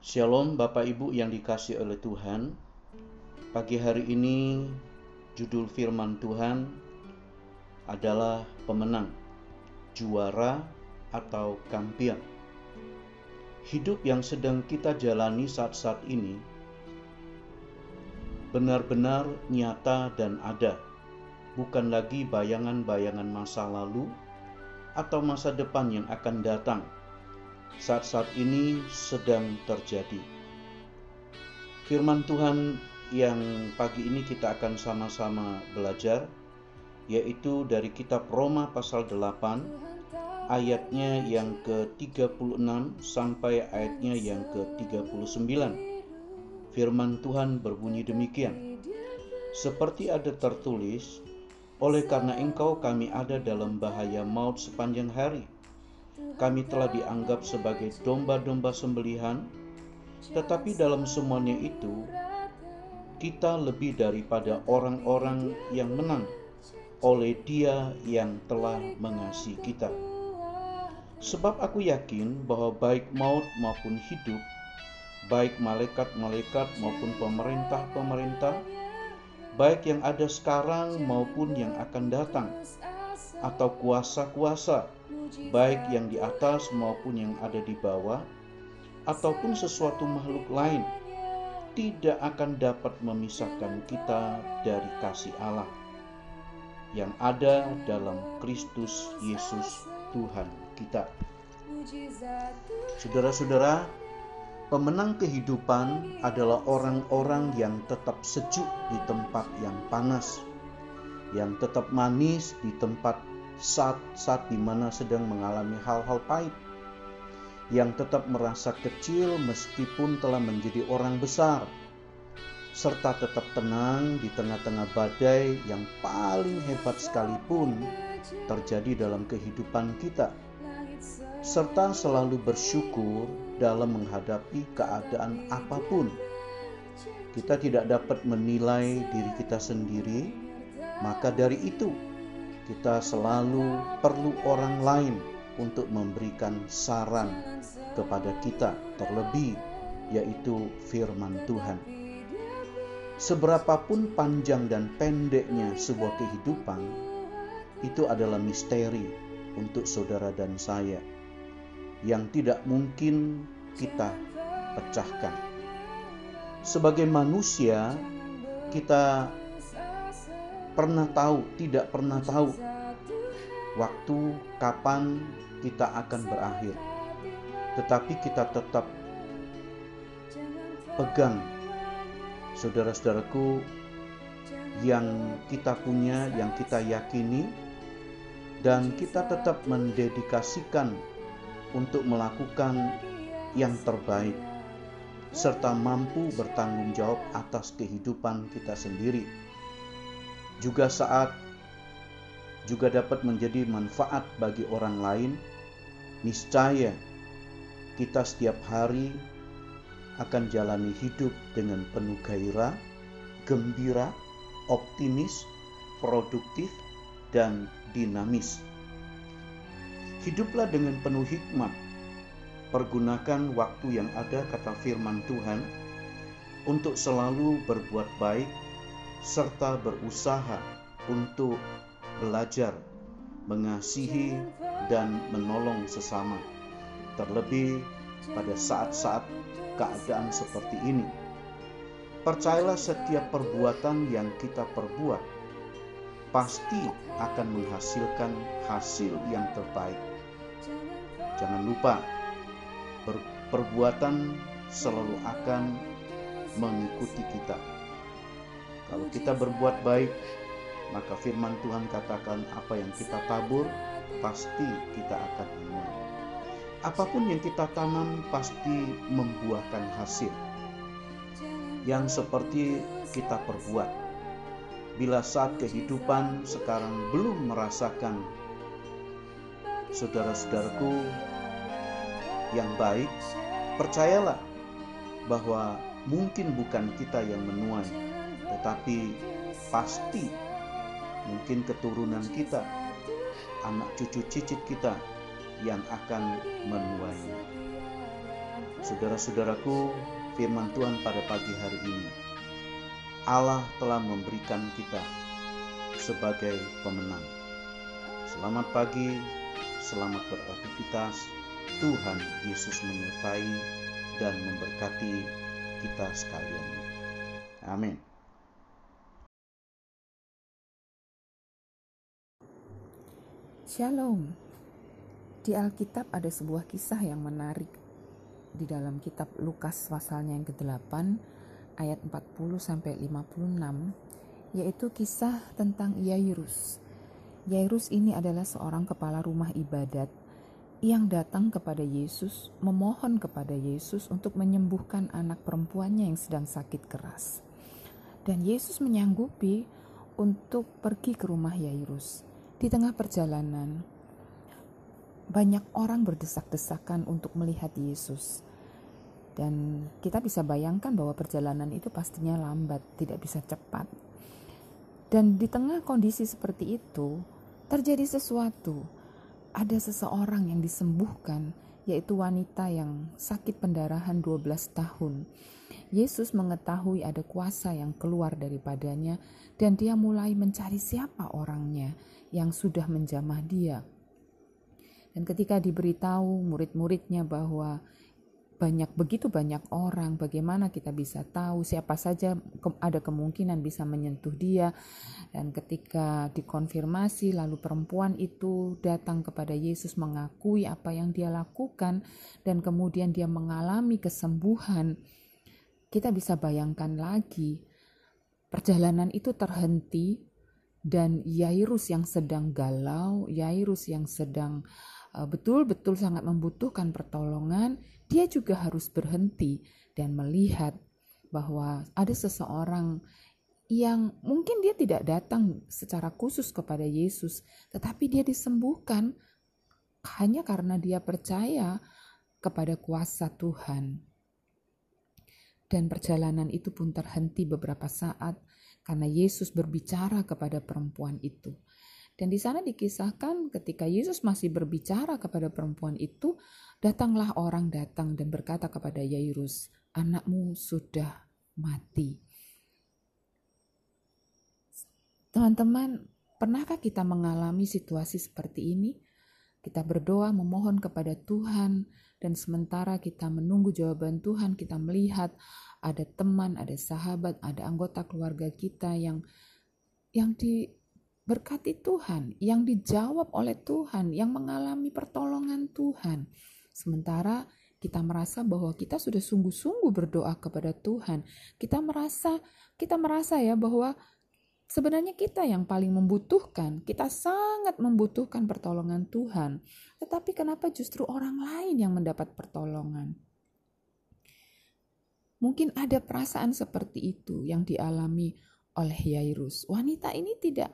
Shalom Bapak Ibu yang dikasih oleh Tuhan. Pagi hari ini judul firman Tuhan adalah pemenang, juara atau kampion. Hidup yang sedang kita jalani saat-saat ini benar-benar nyata dan ada, bukan lagi bayangan-bayangan masa lalu atau masa depan yang akan datang saat-saat ini sedang terjadi. Firman Tuhan yang pagi ini kita akan sama-sama belajar yaitu dari kitab Roma pasal 8 ayatnya yang ke-36 sampai ayatnya yang ke-39. Firman Tuhan berbunyi demikian. Seperti ada tertulis, oleh karena engkau kami ada dalam bahaya maut sepanjang hari kami telah dianggap sebagai domba-domba sembelihan, tetapi dalam semuanya itu, kita lebih daripada orang-orang yang menang oleh Dia yang telah mengasihi kita. Sebab aku yakin bahwa baik maut maupun hidup, baik malaikat-malaikat maupun pemerintah-pemerintah, baik yang ada sekarang maupun yang akan datang, atau kuasa-kuasa, baik yang di atas maupun yang ada di bawah, ataupun sesuatu makhluk lain, tidak akan dapat memisahkan kita dari kasih Allah yang ada dalam Kristus Yesus Tuhan kita. Saudara-saudara, pemenang kehidupan adalah orang-orang yang tetap sejuk di tempat yang panas, yang tetap manis di tempat saat-saat di mana sedang mengalami hal-hal pahit, yang tetap merasa kecil meskipun telah menjadi orang besar, serta tetap tenang di tengah-tengah badai yang paling hebat sekalipun terjadi dalam kehidupan kita, serta selalu bersyukur dalam menghadapi keadaan apa pun. Kita tidak dapat menilai diri kita sendiri, maka dari itu kita selalu perlu orang lain untuk memberikan saran kepada kita, terlebih yaitu firman Tuhan. Seberapapun panjang dan pendeknya sebuah kehidupan, itu adalah misteri untuk saudara dan saya yang tidak mungkin kita pecahkan. Sebagai manusia, kita pernah tahu, tidak pernah tahu waktu kapan kita akan berakhir. Tetapi kita tetap pegang saudara-saudaraku yang kita punya, yang kita yakini dan kita tetap mendedikasikan untuk melakukan yang terbaik serta mampu bertanggung jawab atas kehidupan kita sendiri juga saat juga dapat menjadi manfaat bagi orang lain, niscaya kita setiap hari akan jalani hidup dengan penuh gairah, gembira, optimis, produktif, dan dinamis. Hiduplah dengan penuh hikmat. Pergunakan waktu yang ada kata firman Tuhan untuk selalu berbuat baik serta berusaha untuk belajar, mengasihi, dan menolong sesama, terlebih pada saat-saat keadaan seperti ini. Percayalah, setiap perbuatan yang kita perbuat pasti akan menghasilkan hasil yang terbaik. Jangan lupa, perbuatan selalu akan mengikuti kita kalau kita berbuat baik, maka firman Tuhan katakan apa yang kita tabur pasti kita akan menuai. Apa pun yang kita tanam pasti membuahkan hasil. Yang seperti kita perbuat. Bila saat kehidupan sekarang belum merasakan saudara-saudaraku yang baik, percayalah bahwa mungkin bukan kita yang menuai, tetapi pasti mungkin keturunan kita, anak cucu cicit kita yang akan menuainya. Saudara-saudaraku, firman Tuhan pada pagi hari ini. Allah telah memberikan kita sebagai pemenang. Selamat pagi, selamat beraktivitas. Tuhan Yesus menyertai dan memberkati kita sekalian. Amin. Shalom. Di Alkitab ada sebuah kisah yang menarik. Di dalam kitab Lukas pasalnya yang ke-8 ayat 40 sampai 56 yaitu kisah tentang Yairus. Yairus ini adalah seorang kepala rumah ibadat yang datang kepada Yesus, memohon kepada Yesus untuk menyembuhkan anak perempuannya yang sedang sakit keras. Dan Yesus menyanggupi untuk pergi ke rumah Yairus. Di tengah perjalanan, banyak orang berdesak-desakan untuk melihat Yesus. Dan kita bisa bayangkan bahwa perjalanan itu pastinya lambat, tidak bisa cepat. Dan di tengah kondisi seperti itu, terjadi sesuatu. Ada seseorang yang disembuhkan, yaitu wanita yang sakit pendarahan 12 tahun. Yesus mengetahui ada kuasa yang keluar daripadanya dan dia mulai mencari siapa orangnya yang sudah menjamah dia. Dan ketika diberitahu murid-muridnya bahwa banyak begitu banyak orang, bagaimana kita bisa tahu siapa saja ada kemungkinan bisa menyentuh dia. Dan ketika dikonfirmasi, lalu perempuan itu datang kepada Yesus mengakui apa yang dia lakukan, dan kemudian dia mengalami kesembuhan. Kita bisa bayangkan lagi, perjalanan itu terhenti dan Yairus yang sedang galau, Yairus yang sedang eh, betul-betul sangat membutuhkan pertolongan, dia juga harus berhenti dan melihat bahwa ada seseorang yang mungkin dia tidak datang secara khusus kepada Yesus, tetapi dia disembuhkan hanya karena dia percaya kepada kuasa Tuhan. Dan perjalanan itu pun terhenti beberapa saat karena Yesus berbicara kepada perempuan itu. Dan di sana dikisahkan ketika Yesus masih berbicara kepada perempuan itu, datanglah orang datang dan berkata kepada Yairus, "Anakmu sudah mati." Teman-teman, pernahkah kita mengalami situasi seperti ini? Kita berdoa memohon kepada Tuhan dan sementara kita menunggu jawaban Tuhan, kita melihat ada teman, ada sahabat, ada anggota keluarga kita yang yang diberkati Tuhan, yang dijawab oleh Tuhan, yang mengalami pertolongan Tuhan. Sementara kita merasa bahwa kita sudah sungguh-sungguh berdoa kepada Tuhan. Kita merasa kita merasa ya bahwa Sebenarnya kita yang paling membutuhkan, kita sangat membutuhkan pertolongan Tuhan. Tetapi kenapa justru orang lain yang mendapat pertolongan? Mungkin ada perasaan seperti itu yang dialami oleh Yairus. Wanita ini tidak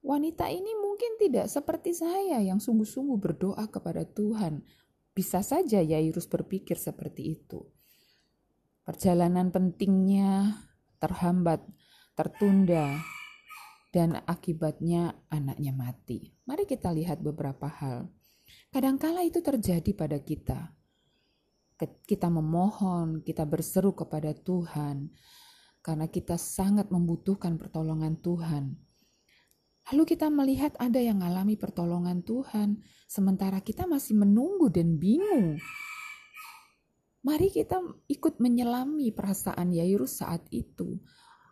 wanita ini mungkin tidak seperti saya yang sungguh-sungguh berdoa kepada Tuhan. Bisa saja Yairus berpikir seperti itu. Perjalanan pentingnya terhambat, tertunda, dan akibatnya anaknya mati. Mari kita lihat beberapa hal. Kadangkala itu terjadi pada kita. Kita memohon, kita berseru kepada Tuhan karena kita sangat membutuhkan pertolongan Tuhan. Lalu kita melihat ada yang mengalami pertolongan Tuhan, sementara kita masih menunggu dan bingung. Mari kita ikut menyelami perasaan Yairus saat itu.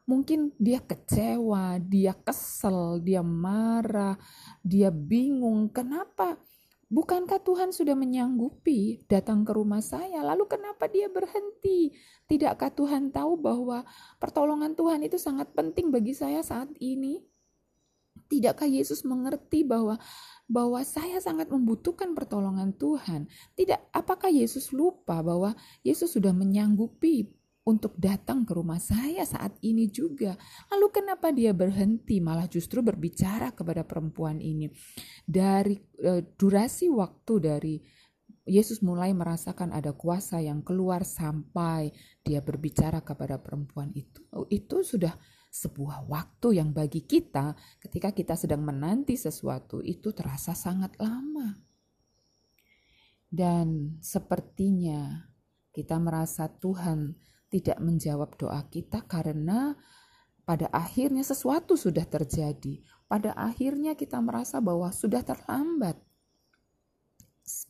Mungkin dia kecewa, dia kesel, dia marah, dia bingung. Kenapa? Bukankah Tuhan sudah menyanggupi datang ke rumah saya? Lalu kenapa dia berhenti? Tidakkah Tuhan tahu bahwa pertolongan Tuhan itu sangat penting bagi saya saat ini? Tidakkah Yesus mengerti bahwa bahwa saya sangat membutuhkan pertolongan Tuhan? Tidak, apakah Yesus lupa bahwa Yesus sudah menyanggupi untuk datang ke rumah saya saat ini juga. Lalu kenapa dia berhenti malah justru berbicara kepada perempuan ini? Dari uh, durasi waktu dari Yesus mulai merasakan ada kuasa yang keluar sampai dia berbicara kepada perempuan itu. Itu sudah sebuah waktu yang bagi kita ketika kita sedang menanti sesuatu itu terasa sangat lama. Dan sepertinya kita merasa Tuhan tidak menjawab doa kita karena pada akhirnya sesuatu sudah terjadi. Pada akhirnya kita merasa bahwa sudah terlambat.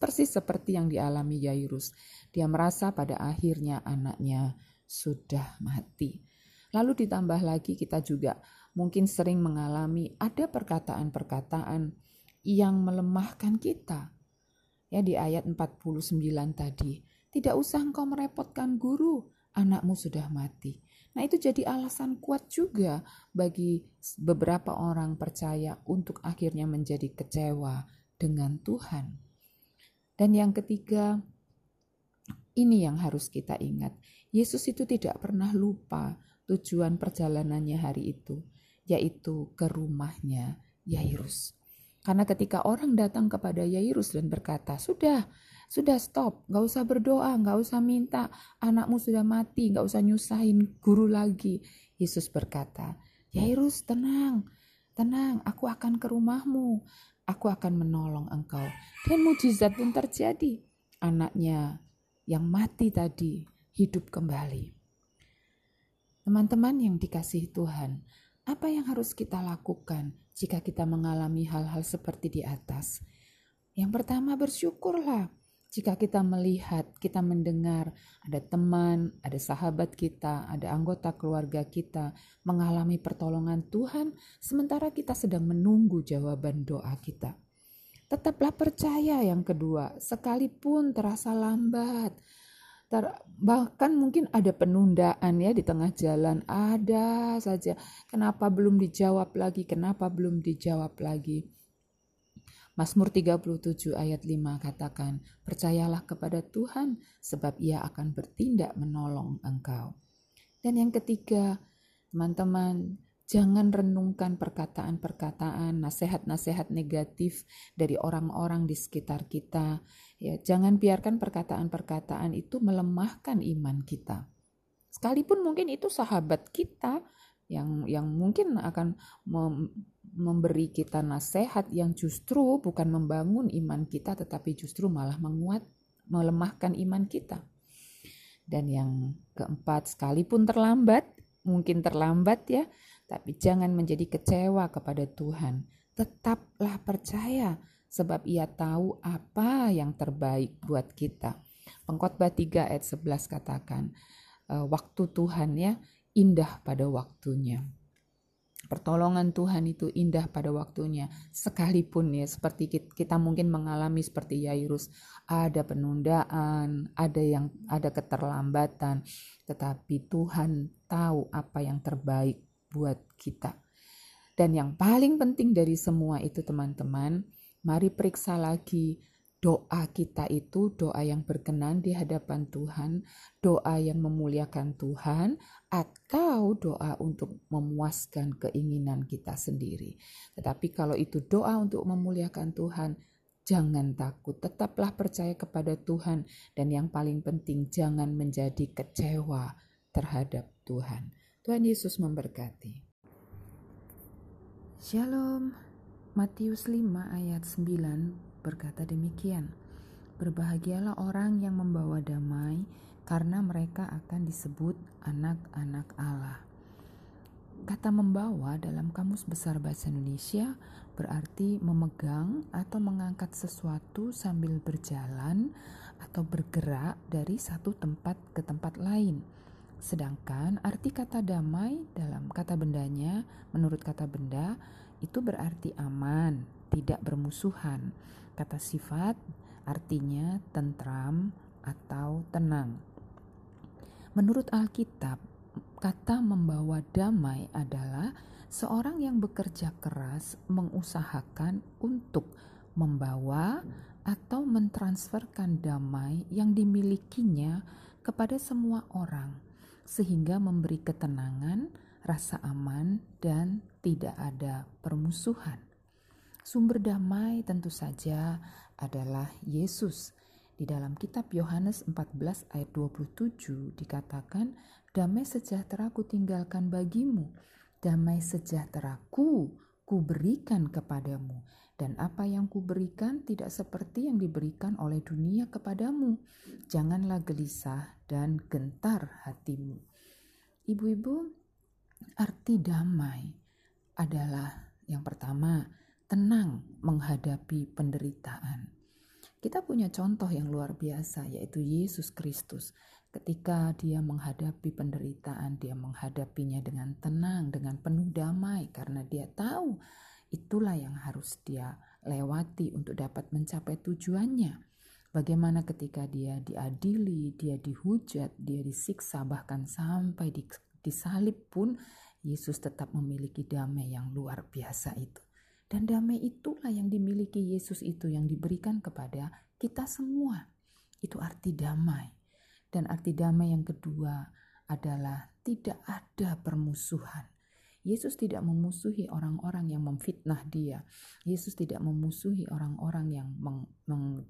Persis seperti yang dialami Yairus. Dia merasa pada akhirnya anaknya sudah mati. Lalu ditambah lagi kita juga mungkin sering mengalami ada perkataan-perkataan yang melemahkan kita. Ya di ayat 49 tadi, tidak usah engkau merepotkan guru, anakmu sudah mati. Nah, itu jadi alasan kuat juga bagi beberapa orang percaya untuk akhirnya menjadi kecewa dengan Tuhan. Dan yang ketiga, ini yang harus kita ingat. Yesus itu tidak pernah lupa tujuan perjalanannya hari itu, yaitu ke rumahnya Yairus. Karena ketika orang datang kepada Yairus dan berkata, "Sudah, sudah stop, nggak usah berdoa, nggak usah minta, anakmu sudah mati, nggak usah nyusahin guru lagi. Yesus berkata, Yairus tenang, tenang, aku akan ke rumahmu, aku akan menolong engkau. Dan mujizat pun terjadi. Anaknya yang mati tadi hidup kembali. Teman-teman yang dikasihi Tuhan, apa yang harus kita lakukan jika kita mengalami hal-hal seperti di atas? Yang pertama bersyukurlah jika kita melihat, kita mendengar ada teman, ada sahabat kita, ada anggota keluarga kita mengalami pertolongan Tuhan, sementara kita sedang menunggu jawaban doa kita. Tetaplah percaya yang kedua, sekalipun terasa lambat, ter, bahkan mungkin ada penundaan ya di tengah jalan, ada saja. Kenapa belum dijawab lagi? Kenapa belum dijawab lagi? Mazmur 37 ayat 5 katakan, Percayalah kepada Tuhan sebab ia akan bertindak menolong engkau. Dan yang ketiga, teman-teman, jangan renungkan perkataan-perkataan, nasihat-nasihat negatif dari orang-orang di sekitar kita. Ya, jangan biarkan perkataan-perkataan itu melemahkan iman kita. Sekalipun mungkin itu sahabat kita yang yang mungkin akan memberi kita nasihat yang justru bukan membangun iman kita tetapi justru malah menguat melemahkan iman kita. Dan yang keempat, sekalipun terlambat, mungkin terlambat ya, tapi jangan menjadi kecewa kepada Tuhan. Tetaplah percaya sebab ia tahu apa yang terbaik buat kita. Pengkhotbah 3 ayat 11 katakan, e, waktu Tuhan ya indah pada waktunya pertolongan Tuhan itu indah pada waktunya. Sekalipun ya seperti kita mungkin mengalami seperti Yairus ada penundaan ada yang ada keterlambatan tetapi Tuhan tahu apa yang terbaik buat kita. Dan yang paling penting dari semua itu teman-teman mari periksa lagi doa kita itu doa yang berkenan di hadapan Tuhan, doa yang memuliakan Tuhan, atau doa untuk memuaskan keinginan kita sendiri. Tetapi kalau itu doa untuk memuliakan Tuhan, jangan takut, tetaplah percaya kepada Tuhan, dan yang paling penting, jangan menjadi kecewa terhadap Tuhan. Tuhan Yesus memberkati. Shalom. Matius 5 ayat 9 berkata demikian, Berbahagialah orang yang membawa damai, karena mereka akan disebut anak-anak Allah. Kata membawa dalam Kamus Besar Bahasa Indonesia berarti memegang atau mengangkat sesuatu sambil berjalan atau bergerak dari satu tempat ke tempat lain. Sedangkan arti kata damai dalam kata bendanya, menurut kata benda, itu berarti aman, tidak bermusuhan. Kata sifat artinya tentram atau tenang. Menurut Alkitab, kata membawa damai adalah seorang yang bekerja keras mengusahakan untuk membawa atau mentransferkan damai yang dimilikinya kepada semua orang, sehingga memberi ketenangan, rasa aman, dan tidak ada permusuhan. Sumber damai tentu saja adalah Yesus. Di dalam kitab Yohanes 14 ayat 27 dikatakan, Damai sejahtera ku tinggalkan bagimu, damai sejahtera ku ku berikan kepadamu. Dan apa yang kuberikan tidak seperti yang diberikan oleh dunia kepadamu. Janganlah gelisah dan gentar hatimu. Ibu-ibu, arti damai adalah yang pertama, tenang menghadapi penderitaan. Kita punya contoh yang luar biasa, yaitu Yesus Kristus. Ketika dia menghadapi penderitaan, dia menghadapinya dengan tenang, dengan penuh damai, karena dia tahu itulah yang harus dia lewati untuk dapat mencapai tujuannya. Bagaimana ketika dia diadili, dia dihujat, dia disiksa, bahkan sampai disalib pun, Yesus tetap memiliki damai yang luar biasa itu. Dan damai itulah yang dimiliki Yesus itu yang diberikan kepada kita semua. Itu arti damai. Dan arti damai yang kedua adalah tidak ada permusuhan. Yesus tidak memusuhi orang-orang yang memfitnah dia. Yesus tidak memusuhi orang-orang yang meng,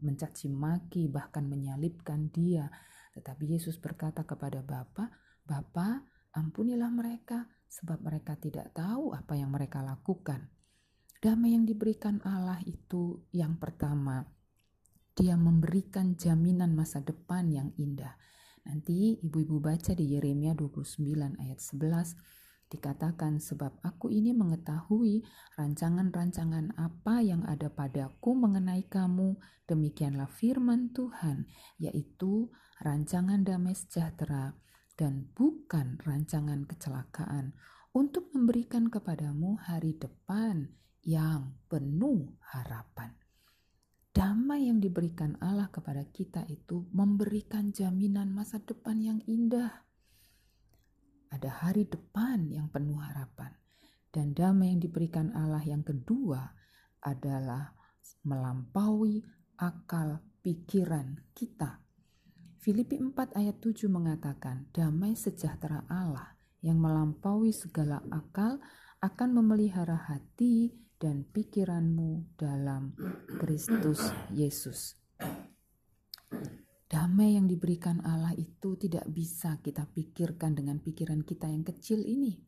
mencaci maki bahkan menyalibkan dia. Tetapi Yesus berkata kepada Bapa, Bapa, ampunilah mereka sebab mereka tidak tahu apa yang mereka lakukan. Damai yang diberikan Allah itu yang pertama, dia memberikan jaminan masa depan yang indah. Nanti ibu-ibu baca di Yeremia 29 ayat 11 dikatakan sebab aku ini mengetahui rancangan-rancangan apa yang ada padaku mengenai kamu. Demikianlah firman Tuhan yaitu rancangan damai sejahtera dan bukan rancangan kecelakaan untuk memberikan kepadamu hari depan yang penuh harapan. Damai yang diberikan Allah kepada kita itu memberikan jaminan masa depan yang indah. Ada hari depan yang penuh harapan. Dan damai yang diberikan Allah yang kedua adalah melampaui akal pikiran kita. Filipi 4 ayat 7 mengatakan, damai sejahtera Allah yang melampaui segala akal akan memelihara hati dan pikiranmu dalam Kristus Yesus. Damai yang diberikan Allah itu tidak bisa kita pikirkan dengan pikiran kita yang kecil ini.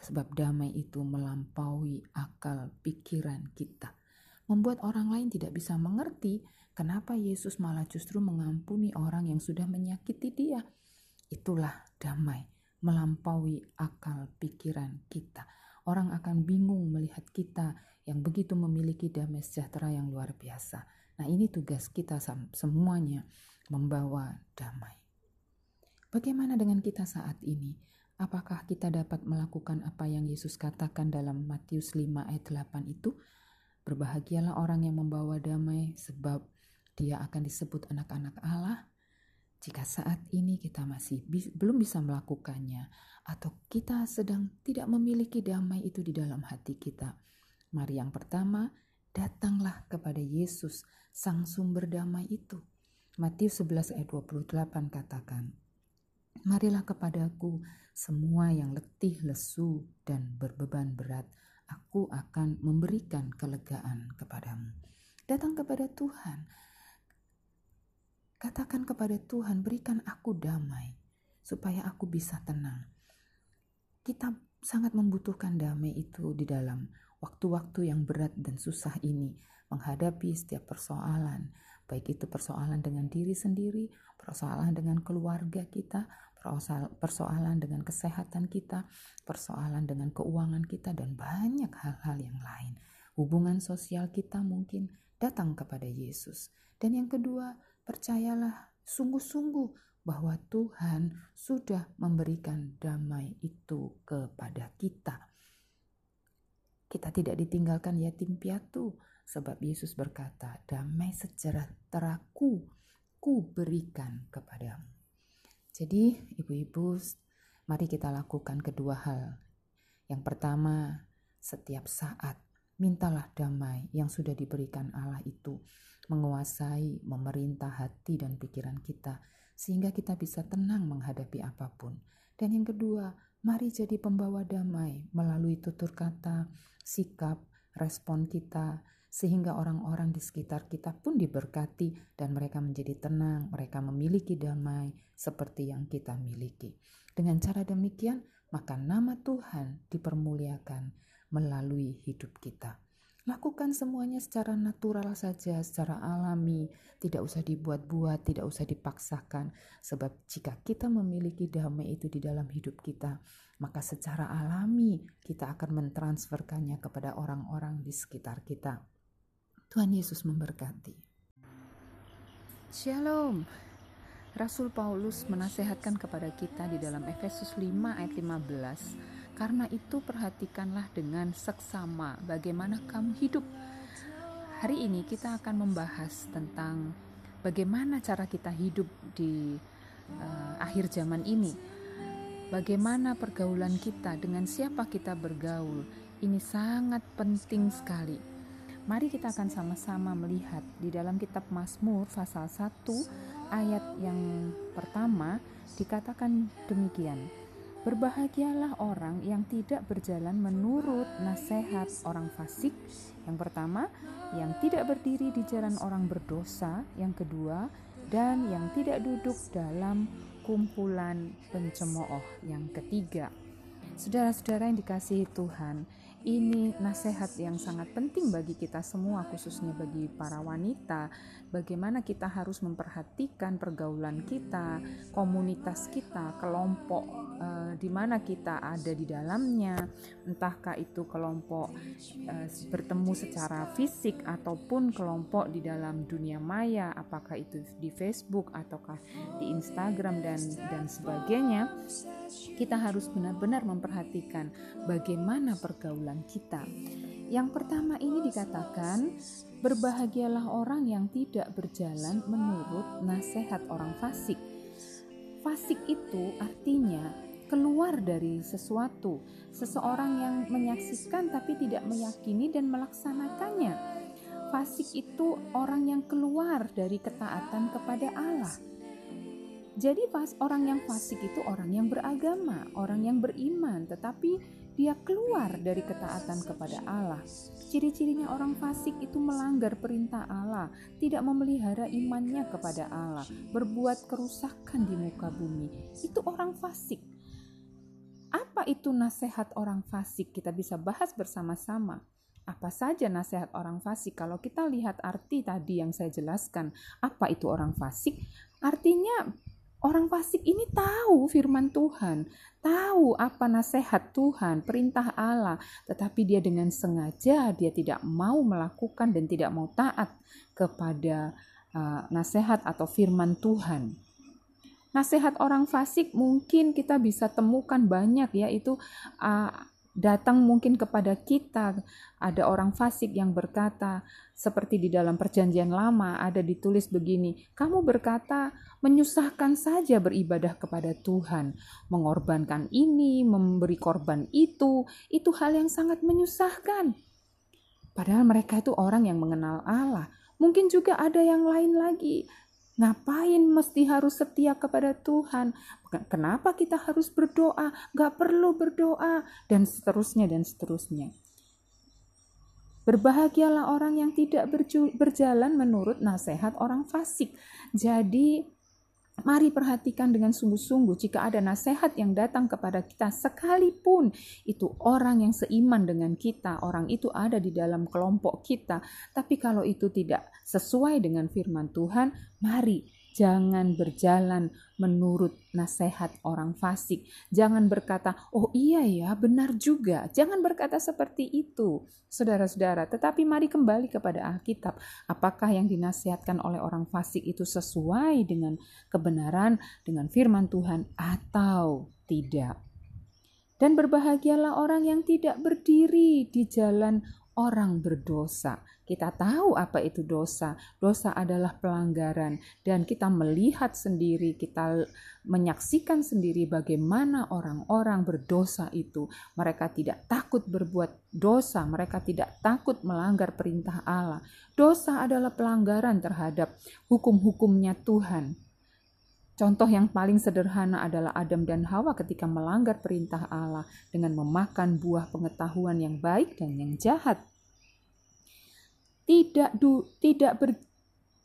Sebab damai itu melampaui akal pikiran kita. Membuat orang lain tidak bisa mengerti kenapa Yesus malah justru mengampuni orang yang sudah menyakiti dia. Itulah damai, melampaui akal pikiran kita orang akan bingung melihat kita yang begitu memiliki damai sejahtera yang luar biasa. Nah, ini tugas kita semuanya membawa damai. Bagaimana dengan kita saat ini? Apakah kita dapat melakukan apa yang Yesus katakan dalam Matius 5 ayat 8 itu? Berbahagialah orang yang membawa damai sebab dia akan disebut anak-anak Allah. Jika saat ini kita masih bi belum bisa melakukannya, atau kita sedang tidak memiliki damai itu di dalam hati kita, mari yang pertama datanglah kepada Yesus, Sang Sumber Damai itu. Matius 11 ayat 28 katakan, Marilah kepadaku semua yang letih, lesu, dan berbeban berat, aku akan memberikan kelegaan kepadamu. Datang kepada Tuhan, Katakan kepada Tuhan, berikan aku damai supaya aku bisa tenang. Kita sangat membutuhkan damai itu di dalam waktu-waktu yang berat dan susah ini menghadapi setiap persoalan, baik itu persoalan dengan diri sendiri, persoalan dengan keluarga kita, persoalan dengan kesehatan kita, persoalan dengan keuangan kita, dan banyak hal-hal yang lain. Hubungan sosial kita mungkin datang kepada Yesus. Dan yang kedua, percayalah sungguh-sungguh bahwa Tuhan sudah memberikan damai itu kepada kita. Kita tidak ditinggalkan yatim piatu, sebab Yesus berkata, "Damai sejahteraku ku berikan kepadamu." Jadi, ibu-ibu, mari kita lakukan kedua hal. Yang pertama, setiap saat mintalah damai yang sudah diberikan Allah itu menguasai, memerintah hati dan pikiran kita, sehingga kita bisa tenang menghadapi apa pun. Dan yang kedua, mari jadi pembawa damai melalui tutur kata, sikap, respon kita, sehingga orang-orang di sekitar kita pun diberkati dan mereka menjadi tenang, mereka memiliki damai seperti yang kita miliki. Dengan cara demikian, maka nama Tuhan dipermuliakan melalui hidup kita. Lakukan semuanya secara natural saja, secara alami, tidak usah dibuat-buat, tidak usah dipaksakan. Sebab jika kita memiliki damai itu di dalam hidup kita, maka secara alami kita akan mentransferkannya kepada orang-orang di sekitar kita. Tuhan Yesus memberkati. Shalom. Rasul Paulus menasehatkan kepada kita di dalam Efesus 5 ayat 15 karena itu perhatikanlah dengan seksama bagaimana kamu hidup. Hari ini kita akan membahas tentang bagaimana cara kita hidup di uh, akhir zaman ini. Bagaimana pergaulan kita dengan siapa kita bergaul. Ini sangat penting sekali. Mari kita akan sama-sama melihat di dalam kitab Mazmur pasal 1 ayat yang pertama dikatakan demikian. Berbahagialah orang yang tidak berjalan menurut nasihat orang fasik. Yang pertama, yang tidak berdiri di jalan orang berdosa. Yang kedua, dan yang tidak duduk dalam kumpulan pencemooh. Yang ketiga, saudara-saudara yang dikasihi Tuhan, ini nasihat yang sangat penting bagi kita semua, khususnya bagi para wanita. Bagaimana kita harus memperhatikan pergaulan kita, komunitas kita, kelompok uh, di mana kita ada di dalamnya, entahkah itu kelompok uh, bertemu secara fisik ataupun kelompok di dalam dunia maya, apakah itu di Facebook ataukah di Instagram dan dan sebagainya kita harus benar-benar memperhatikan bagaimana pergaulan kita. Yang pertama ini dikatakan, berbahagialah orang yang tidak berjalan menurut nasihat orang fasik. Fasik itu artinya keluar dari sesuatu, seseorang yang menyaksikan tapi tidak meyakini dan melaksanakannya. Fasik itu orang yang keluar dari ketaatan kepada Allah jadi pas orang yang fasik itu orang yang beragama, orang yang beriman, tetapi dia keluar dari ketaatan kepada Allah. Ciri-cirinya orang fasik itu melanggar perintah Allah, tidak memelihara imannya kepada Allah, berbuat kerusakan di muka bumi. Itu orang fasik. Apa itu nasihat orang fasik? Kita bisa bahas bersama-sama apa saja nasihat orang fasik. Kalau kita lihat arti tadi yang saya jelaskan, apa itu orang fasik? Artinya Orang fasik ini tahu firman Tuhan, tahu apa nasihat Tuhan, perintah Allah, tetapi dia dengan sengaja dia tidak mau melakukan dan tidak mau taat kepada uh, nasihat atau firman Tuhan. Nasihat orang fasik mungkin kita bisa temukan banyak yaitu uh, datang mungkin kepada kita ada orang fasik yang berkata seperti di dalam perjanjian lama ada ditulis begini kamu berkata menyusahkan saja beribadah kepada Tuhan, mengorbankan ini, memberi korban itu, itu hal yang sangat menyusahkan. Padahal mereka itu orang yang mengenal Allah. Mungkin juga ada yang lain lagi. Ngapain mesti harus setia kepada Tuhan? Kenapa kita harus berdoa? Gak perlu berdoa, dan seterusnya, dan seterusnya. Berbahagialah orang yang tidak berjalan menurut nasihat orang fasik. Jadi, Mari perhatikan dengan sungguh-sungguh jika ada nasihat yang datang kepada kita sekalipun itu orang yang seiman dengan kita, orang itu ada di dalam kelompok kita, tapi kalau itu tidak sesuai dengan firman Tuhan, mari Jangan berjalan menurut nasihat orang fasik. Jangan berkata, "Oh iya ya, benar juga." Jangan berkata seperti itu, saudara-saudara. Tetapi mari kembali kepada Alkitab. Apakah yang dinasihatkan oleh orang fasik itu sesuai dengan kebenaran, dengan firman Tuhan, atau tidak? Dan berbahagialah orang yang tidak berdiri di jalan orang berdosa. Kita tahu apa itu dosa. Dosa adalah pelanggaran, dan kita melihat sendiri, kita menyaksikan sendiri bagaimana orang-orang berdosa itu. Mereka tidak takut berbuat dosa, mereka tidak takut melanggar perintah Allah. Dosa adalah pelanggaran terhadap hukum-hukumnya Tuhan. Contoh yang paling sederhana adalah Adam dan Hawa ketika melanggar perintah Allah dengan memakan buah pengetahuan yang baik dan yang jahat tidak du, tidak ber,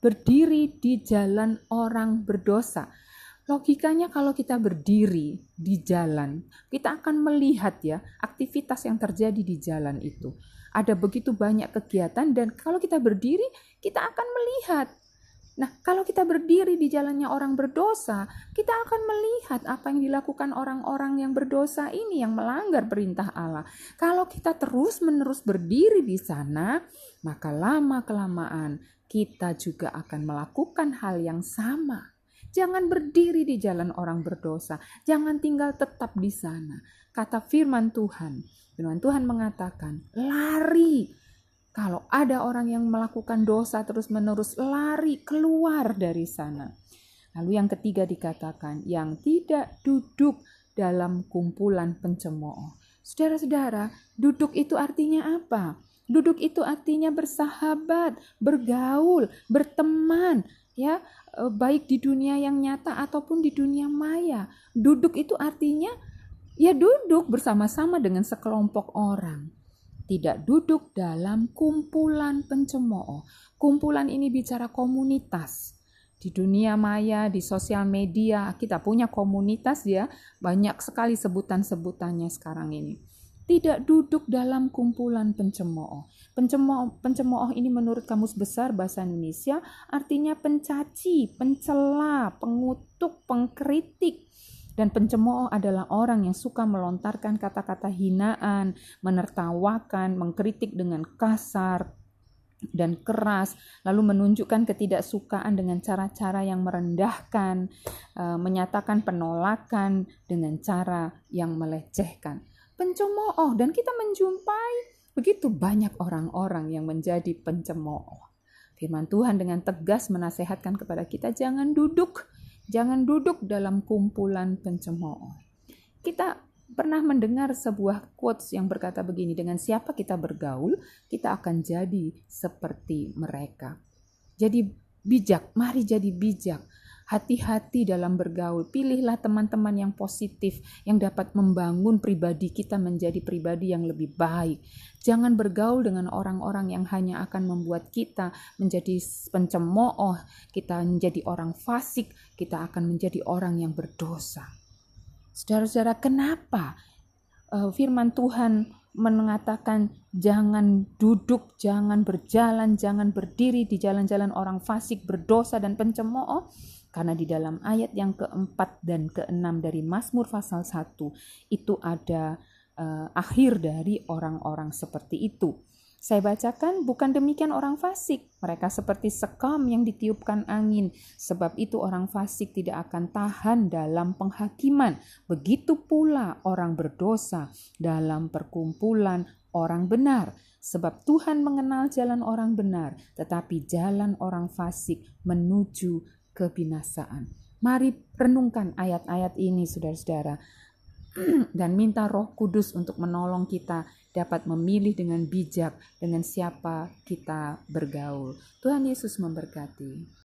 berdiri di jalan orang berdosa. Logikanya kalau kita berdiri di jalan, kita akan melihat ya aktivitas yang terjadi di jalan itu. ada begitu banyak kegiatan dan kalau kita berdiri kita akan melihat Nah, kalau kita berdiri di jalannya orang berdosa, kita akan melihat apa yang dilakukan orang-orang yang berdosa ini yang melanggar perintah Allah. Kalau kita terus-menerus berdiri di sana, maka lama-kelamaan kita juga akan melakukan hal yang sama. Jangan berdiri di jalan orang berdosa, jangan tinggal tetap di sana. Kata firman Tuhan, firman Tuhan mengatakan, "Lari kalau ada orang yang melakukan dosa terus-menerus lari keluar dari sana. Lalu yang ketiga dikatakan yang tidak duduk dalam kumpulan pencemooh. Saudara-saudara, duduk itu artinya apa? Duduk itu artinya bersahabat, bergaul, berteman, ya, e, baik di dunia yang nyata ataupun di dunia maya. Duduk itu artinya ya duduk bersama-sama dengan sekelompok orang tidak duduk dalam kumpulan pencemooh. Kumpulan ini bicara komunitas. Di dunia maya, di sosial media, kita punya komunitas ya, banyak sekali sebutan-sebutannya sekarang ini. Tidak duduk dalam kumpulan pencemooh. Pencemooh, pencemooh ini menurut Kamus Besar Bahasa Indonesia artinya pencaci, pencela, pengutuk, pengkritik, dan pencemooh adalah orang yang suka melontarkan kata-kata hinaan, menertawakan, mengkritik dengan kasar, dan keras, lalu menunjukkan ketidaksukaan dengan cara-cara yang merendahkan, eh, menyatakan penolakan dengan cara yang melecehkan. Pencemooh, dan kita menjumpai begitu banyak orang-orang yang menjadi pencemooh. Firman Tuhan dengan tegas menasehatkan kepada kita, jangan duduk Jangan duduk dalam kumpulan pencemooh. Kita pernah mendengar sebuah quotes yang berkata begini, dengan siapa kita bergaul, kita akan jadi seperti mereka. Jadi bijak, mari jadi bijak Hati-hati dalam bergaul. Pilihlah teman-teman yang positif, yang dapat membangun pribadi kita menjadi pribadi yang lebih baik. Jangan bergaul dengan orang-orang yang hanya akan membuat kita menjadi pencemooh, kita menjadi orang fasik, kita akan menjadi orang yang berdosa. Saudara-saudara, kenapa uh, firman Tuhan mengatakan jangan duduk, jangan berjalan, jangan berdiri di jalan-jalan orang fasik, berdosa dan pencemooh? Karena di dalam ayat yang keempat dan keenam dari Mazmur pasal 1 itu ada uh, akhir dari orang-orang seperti itu. Saya bacakan, bukan demikian orang fasik. Mereka seperti sekam yang ditiupkan angin. Sebab itu orang fasik tidak akan tahan dalam penghakiman. Begitu pula orang berdosa dalam perkumpulan orang benar. Sebab Tuhan mengenal jalan orang benar, tetapi jalan orang fasik menuju kebinasaan. Mari renungkan ayat-ayat ini saudara-saudara dan minta Roh Kudus untuk menolong kita dapat memilih dengan bijak dengan siapa kita bergaul. Tuhan Yesus memberkati.